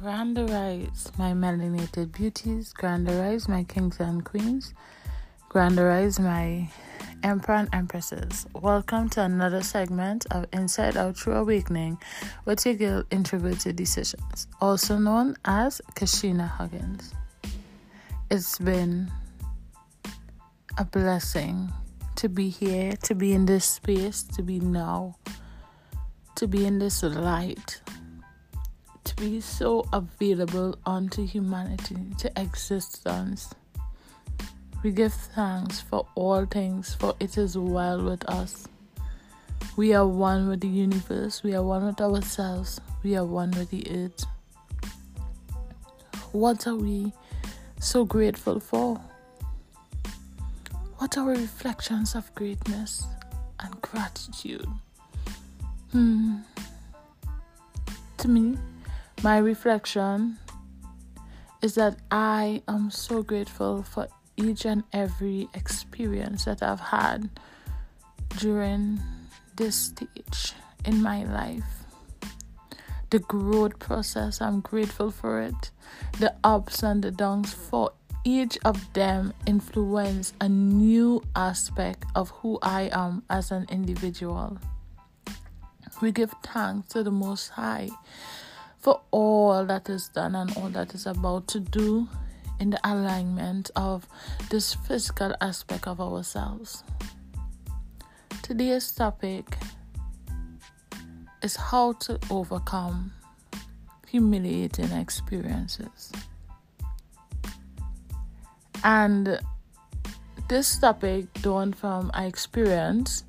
Grand arise, my melanated beauties. Grand arise, my kings and queens. Grand arise, my emperor and empresses. Welcome to another segment of Inside Out True Awakening with your girl Introverted Decisions, also known as Kashina Huggins. It's been a blessing to be here, to be in this space, to be now, to be in this light to be so available unto humanity, to existence. We give thanks for all things, for it is well with us. We are one with the universe, we are one with ourselves, we are one with the earth. What are we so grateful for? What are reflections of greatness and gratitude? Hmm. To me, my reflection is that I am so grateful for each and every experience that I've had during this stage in my life. The growth process, I'm grateful for it. The ups and the downs, for each of them influence a new aspect of who I am as an individual. We give thanks to the Most High for all that is done and all that is about to do in the alignment of this physical aspect of ourselves. Today's topic is how to overcome humiliating experiences. And this topic dawned from an experience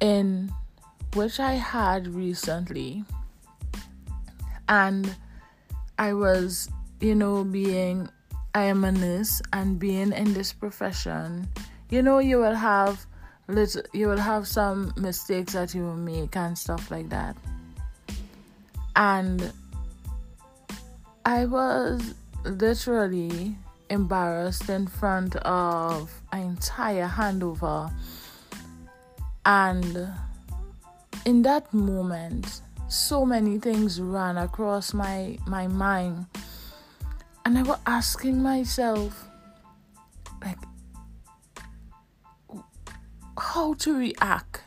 in which I had recently and I was, you know, being I am a nurse and being in this profession, you know, you will have little, you will have some mistakes that you will make and stuff like that. And I was literally embarrassed in front of an entire handover. And in that moment, so many things ran across my my mind. And i was asking myself like how to react.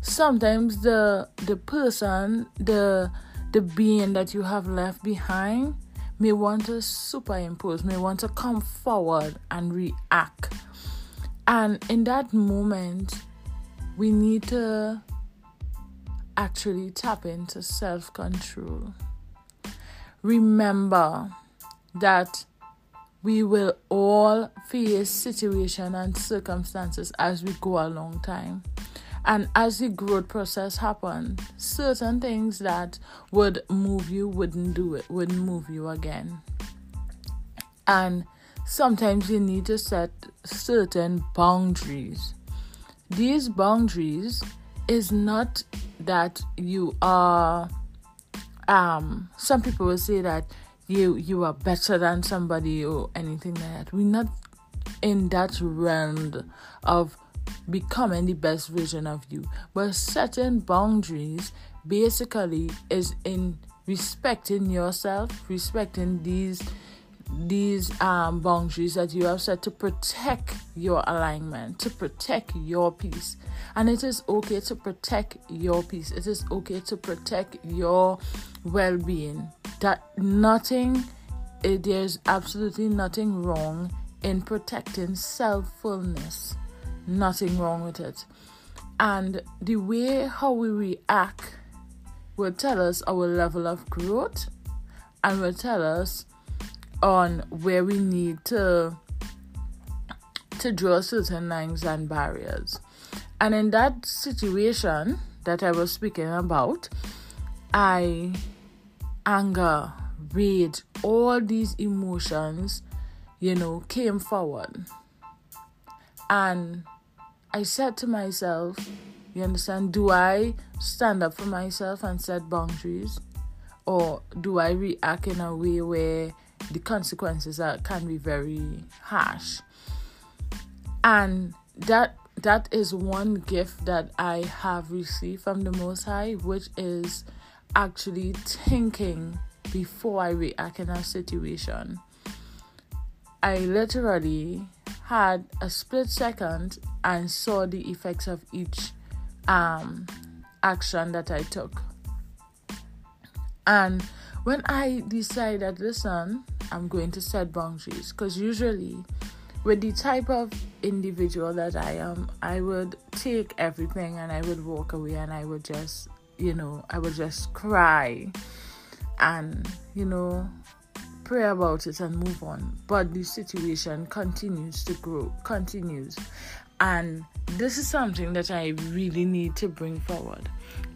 Sometimes the the person the the being that you have left behind may want to superimpose may want to come forward and react. And in that moment we need to actually tap into self control. Remember that we will all face situation and circumstances as we go along time. And as the growth process happens, certain things that would move you wouldn't do it, wouldn't move you again. And sometimes you need to set certain boundaries. These boundaries is not that you are um some people will say that you you are better than somebody or anything like that. We're not in that realm of becoming the best version of you. But setting boundaries basically is in respecting yourself respecting these these um, boundaries that you have set to protect your alignment, to protect your peace. And it is okay to protect your peace. It is okay to protect your well being. That nothing, it, there's absolutely nothing wrong in protecting self fullness. Nothing wrong with it. And the way how we react will tell us our level of growth and will tell us on where we need to to draw certain lines and barriers. And in that situation that I was speaking about, I anger, rage, all these emotions, you know, came forward. And I said to myself, you understand, do I stand up for myself and set boundaries? Or do I react in a way where the consequences are, can be very harsh. And that that is one gift that I have received from the Most High, which is actually thinking before I react in a situation. I literally had a split second and saw the effects of each um, action that I took. And when I decided, listen, I'm going to set boundaries, because usually with the type of individual that I am, I would take everything and I would walk away and I would just, you know, I would just cry and, you know, pray about it and move on. But the situation continues to grow, continues. And this is something that I really need to bring forward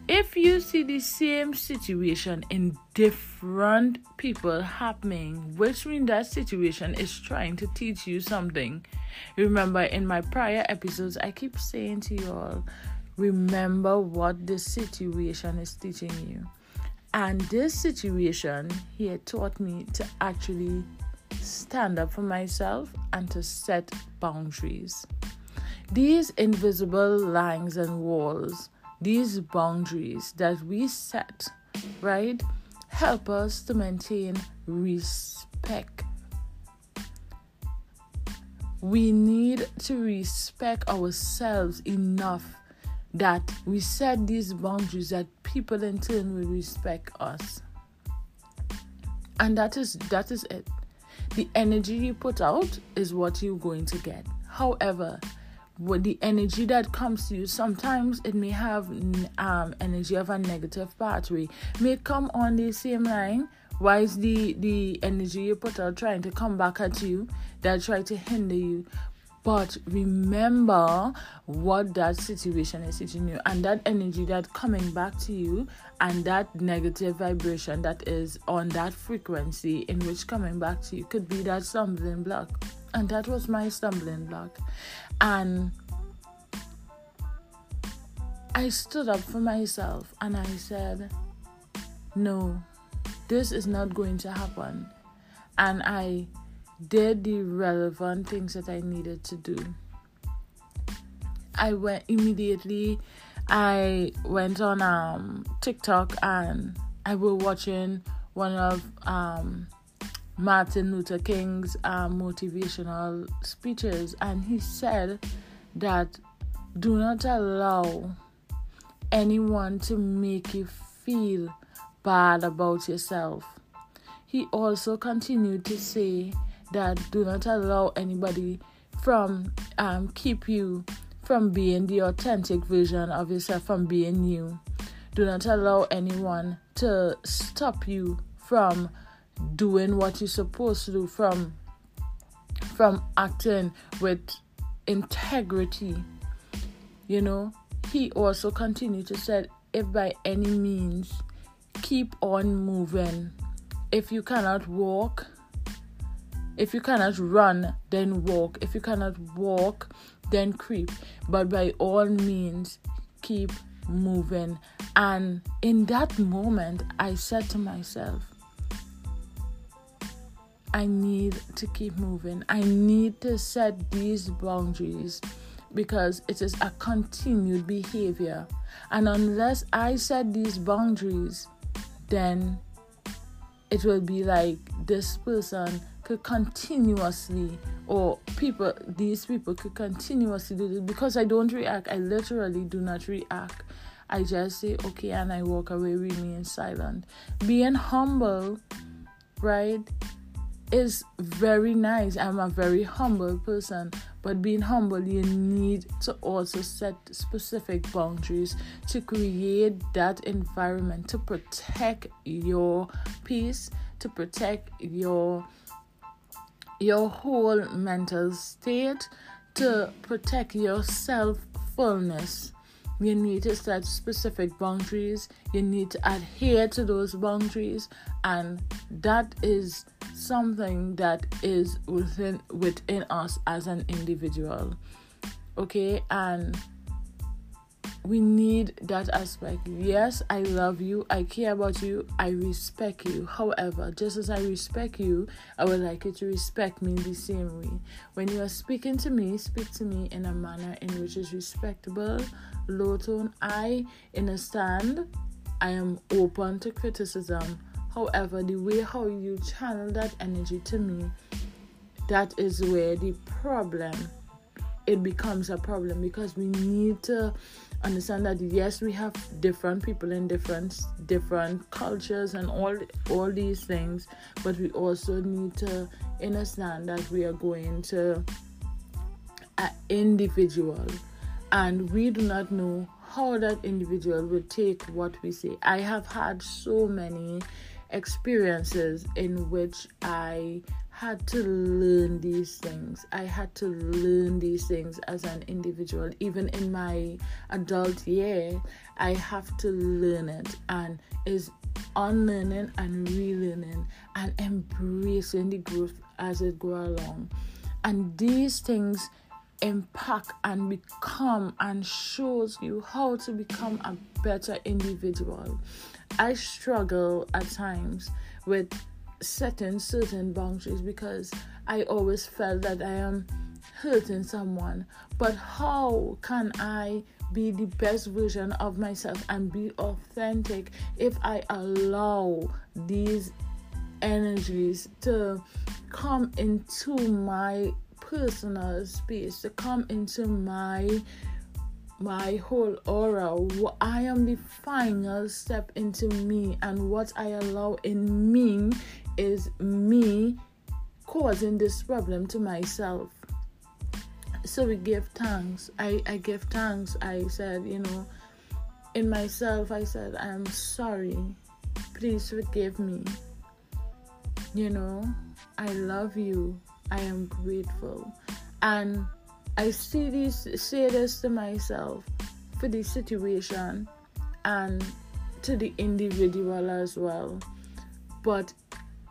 if you see the same situation in different people happening, which means that situation is trying to teach you something. Remember, in my prior episodes, I keep saying to you all, remember what the situation is teaching you. And this situation here taught me to actually stand up for myself and to set boundaries. These invisible lines and walls these boundaries that we set, right, help us to maintain respect. We need to respect ourselves enough that we set these boundaries that people in turn will respect us. And that is that is it. The energy you put out is what you're going to get. However, with the energy that comes to you. Sometimes it may have um energy of a negative pathway. May come on the same line. Why is the the energy you put out trying to come back at you that try to hinder you? But remember what that situation is teaching you and that energy that coming back to you and that negative vibration that is on that frequency in which coming back to you could be that stumbling block and that was my stumbling block and I stood up for myself and I said, No, this is not going to happen. And I did the relevant things that I needed to do. I went immediately, I went on um, TikTok and I was watching one of um, Martin Luther King's uh, motivational speeches, and he said that do not allow anyone to make you feel bad about yourself. He also continued to say that do not allow anybody from um, keep you from being the authentic version of yourself, from being you. Do not allow anyone to stop you from doing what you're supposed to do from from acting with integrity you know? He also continued to say if by any means keep on moving. If you cannot walk if you cannot run then walk. If you cannot walk then creep. But by all means keep moving. And in that moment i said to myself I need to keep moving. I need to set these boundaries because it is a continued behavior. And unless I set these boundaries, then it will be like this person could continuously, or people, these people could continuously do this because I don't react. I literally do not react. I just say okay and I walk away, remain silent. Being humble, right? Is very nice. I'm a very humble person, but being humble, you need to also set specific boundaries to create that environment to protect your peace, to protect your your whole mental state, to protect your self fullness. You need to set specific boundaries. You need to adhere to those boundaries, and that is something that is within within us as an individual. Okay? And we need that aspect. Yes i love you. I care about you. I respect you. However just as i respect you i would like you to respect me the same way. When you are speaking to me speak to me in a manner in which is respectable low tone i understand. I am open to criticism. However, the way how you channel that energy to me, that is where the problem it becomes a problem because we need to understand that yes we have different people in different different cultures and all all these things but we also need to understand that we are going to an individual and we do not know how that individual will take what we say i have had so many experiences in which i had to learn these things. I had to learn these things as an individual. Even in my adult year, I have to learn it and is unlearning and relearning and embracing the growth as it go along. And these things impact and become and shows you how to become a better individual. I struggle at times with setting certain boundaries because I always felt that I am hurting someone. But how can I be the best version of myself and be authentic if I allow these energies to come into my personal space, to come into my my whole aura. I am the final step into me, and what I allow in me is me causing this problem to myself. So we give thanks. I, I give thanks. I said, you know, in myself, I said, I'm sorry. Please forgive me. You know, I love you. I am grateful. And I see this say this to myself for the situation and to the individual as well. But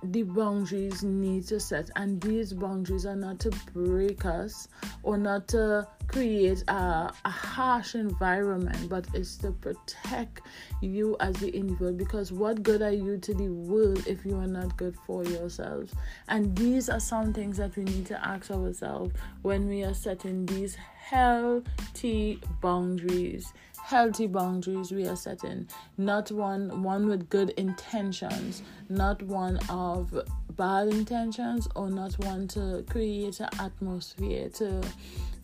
the boundaries need to set and these boundaries are not to break us or not to create a, a harsh environment but it's to protect you as the individual because what good are you to the world if you are not good for yourselves? And these are some things that we need to ask ourselves when we are setting these healthy boundaries healthy boundaries we are setting. Not one one with good intentions. Not one of bad intentions or not one to create an atmosphere to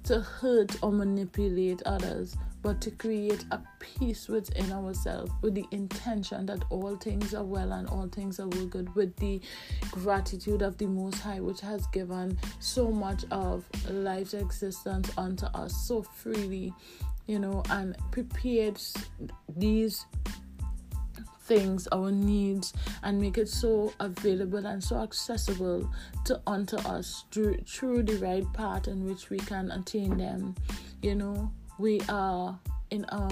to hurt or manipulate others but to create a peace within ourselves with the intention that all things are well and all things are well good with the gratitude of the most high which has given so much of life's existence unto us so freely you know, and prepared these things, our needs, and make it so available and so accessible to unto us through through the right path in which we can attain them. You know, we are in a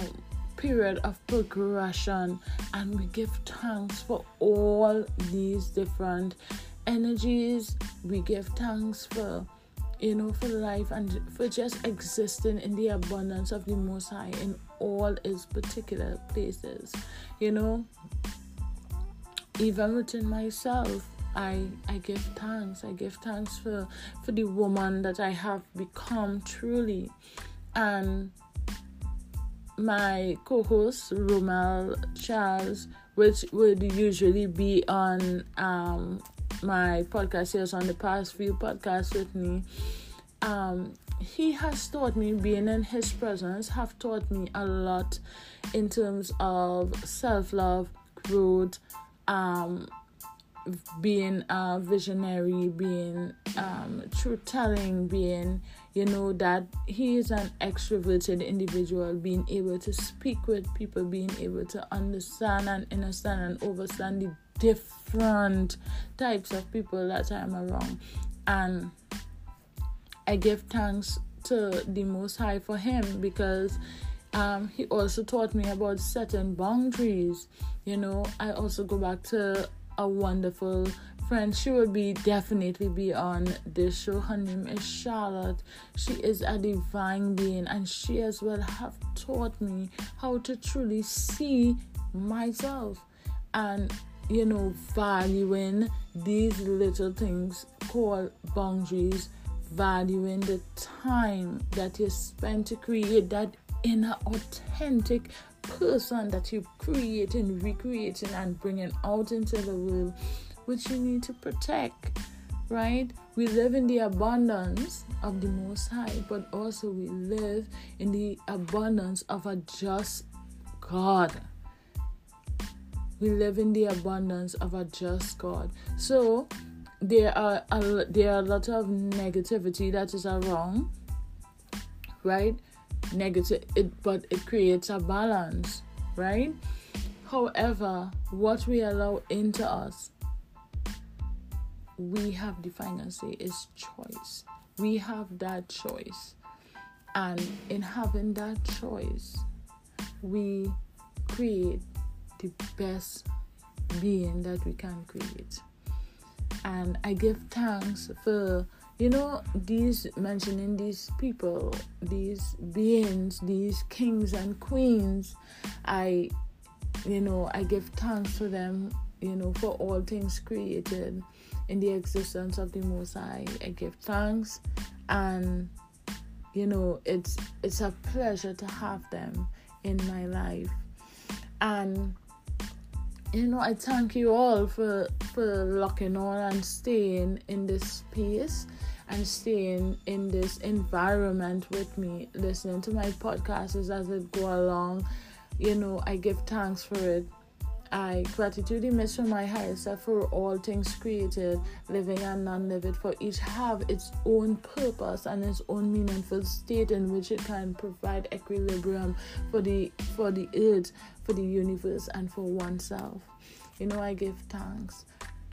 period of progression and we give thanks for all these different energies. We give thanks for you know, for life and for just existing in the abundance of the Most High in all its particular places. You know, even within myself, I I give thanks. I give thanks for for the woman that I have become truly, and my co-host Romel Charles, which would usually be on um my podcast here on the past few podcasts with me, um, he has taught me being in his presence have taught me a lot in terms of self-love growth um, being a visionary being um, truth telling being you know that he is an extroverted individual being able to speak with people being able to understand and understand and understand the different types of people that I'm around. And I give thanks to the Most High for him because um, he also taught me about setting boundaries. You know, I also go back to a wonderful friend. She will be definitely be on this show. Her name is Charlotte. She is a divine being, and she as well have taught me how to truly see myself. And you know, valuing these little things called boundaries, valuing the time that you spend to create that inner authentic person that you're creating, recreating, and bringing out into the world, which you need to protect, right? We live in the abundance of the Most High, but also we live in the abundance of a just God. We live in the abundance of a just God. So there are a, there are a lot of negativity that is around, right? Negative, it but it creates a balance, right? However, what we allow into us, we have the final say is choice. We have that choice, and in having that choice, we create the best being that we can create. And I give thanks for, you know, these mentioning these people, these beings, these kings and queens. I, you know, I give thanks for them, you know, for all things created in the existence of the Most High. I give thanks and you know it's it's a pleasure to have them in my life and you know i thank you all for for locking on and staying in this space and staying in this environment with me listening to my podcasts as it go along. You know i give thanks for it I gratitude image from my higher self for all things created, living and non-living, for each have its own purpose and its own meaningful state in which it can provide equilibrium for the for the earth, for the universe, and for oneself. You know, I give thanks.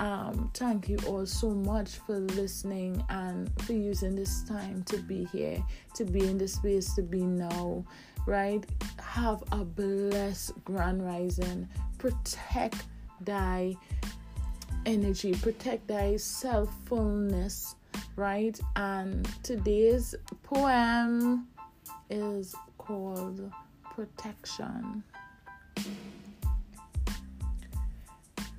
Um, thank you all so much for listening and for using this time to be here, to be in the space, to be now right? Have a blessed grand rising. Protect thy energy, protect thy self fullness, right? And today's poem is called Protection.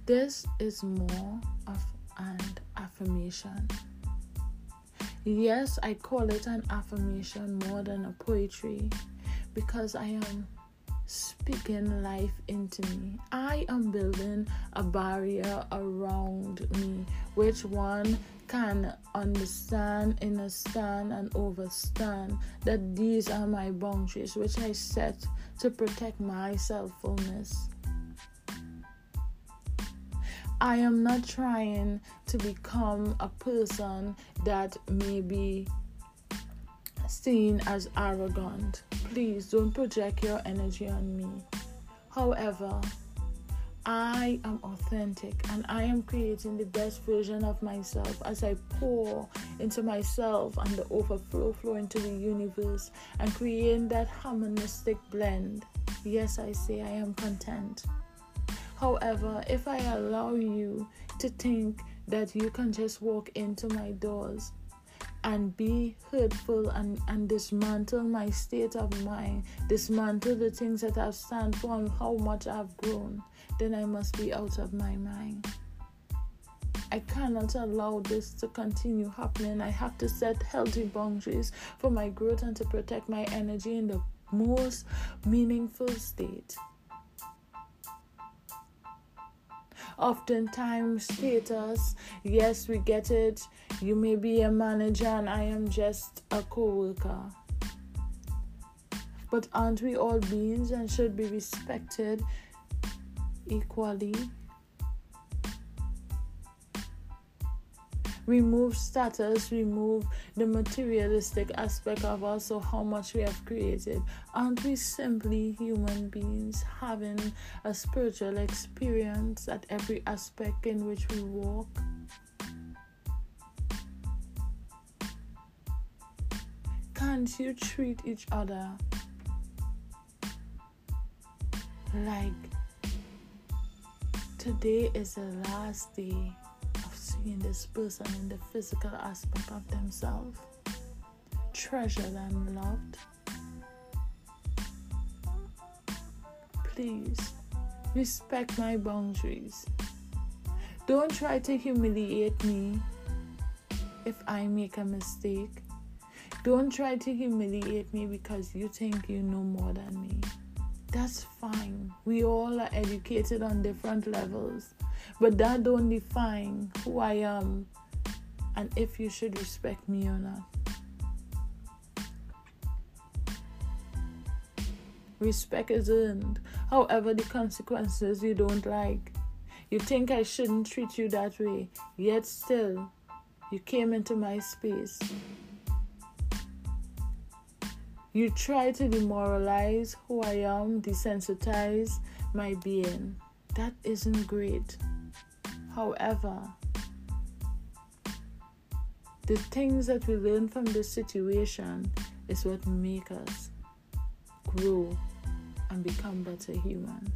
This is more of an affirmation. Yes, I call it an affirmation more than a poetry because I am speaking life into me. I am building a barrier around me, which one can understand, understand, and overstand that these are my boundaries, which I set to protect my self fullness. I am not trying to become a person that may be seen as arrogant. Please don't project your energy on me. However, I am authentic and I am creating the best version of myself as I pour into myself and the overflow flow into the universe and creating that harmonistic blend. Yes, I say I am content. However, if I allow you to think that you can just walk into my doors and be hurtful and, and dismantle my state of mind, dismantle the things that I've stand for and how much I've grown, then I must be out of my mind. I cannot allow this to continue happening. I have to set healthy boundaries for my growth and to protect my energy in the most meaningful state. Oftentimes status yes we get it. You may be a manager and i am just a co-worker. But aren't we all beings and should be respected equally remove status, remove the materialistic aspect of also how much we have created. Aren't we simply human beings having a spiritual experience at every aspect in which we walk? Can't you treat each other like today is the last day? In this person in the physical aspect of themselves, treasured and loved. Please respect my boundaries. Don't try to humiliate me if I make a mistake. Don't try to humiliate me because you think you know more than me. That's fine. We all are educated on different levels. But that don't define who I am and if you should respect me or not. Respect is earned. However, the consequences you don't like. You think I shouldn't treat you that way, yet still, you came into my space. You try to demoralize who I am, desensitize my being. That isn't great. However, the things that we learn from this situation is what make us grow and become better humans.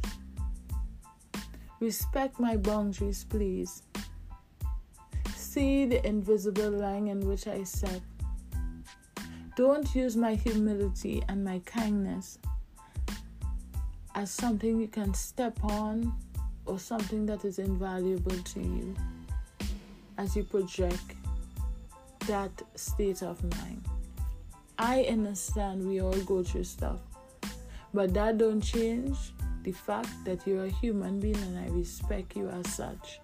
Respect my boundaries, please. See the invisible line in which I set. Don't use my humility and my kindness as something you can step on or something that is invaluable to you as you project that state of mind. I understand we all go through stuff, but that don't change the fact that you're a human being and I respect you as such.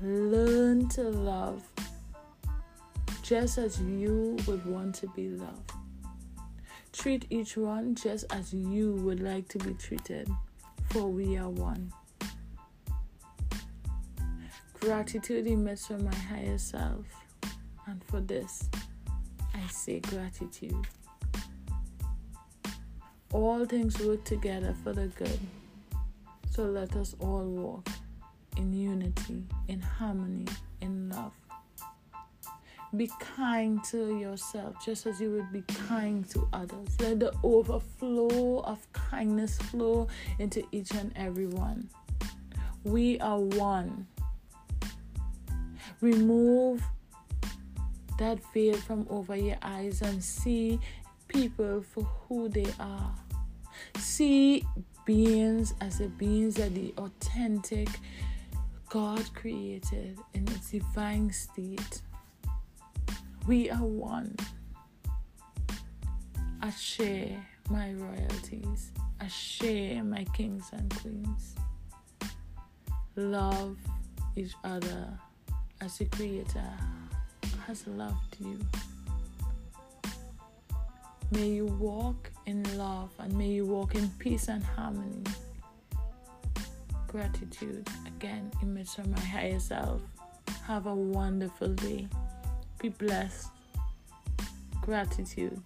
Learn to love just as you would want to be loved. Treat each one just as you would like to be treated, for we are one. Gratitude emits from my higher self, and for this, I say gratitude. All things work together for the good, so let us all walk in unity, in harmony, in love. Be kind to yourself just as you would be kind to others. Let the overflow of kindness flow into each and every one. We are one remove that veil from over your eyes and see people for who they are. See beings as the beings that the authentic God created in its divine state. We are one. I share my royalties. I share my kings and queens. Love each other as the creator has loved you. May you walk in love and may you walk in peace and harmony. Gratitude again image of my higher self. Have a wonderful day. Be blessed. Gratitude.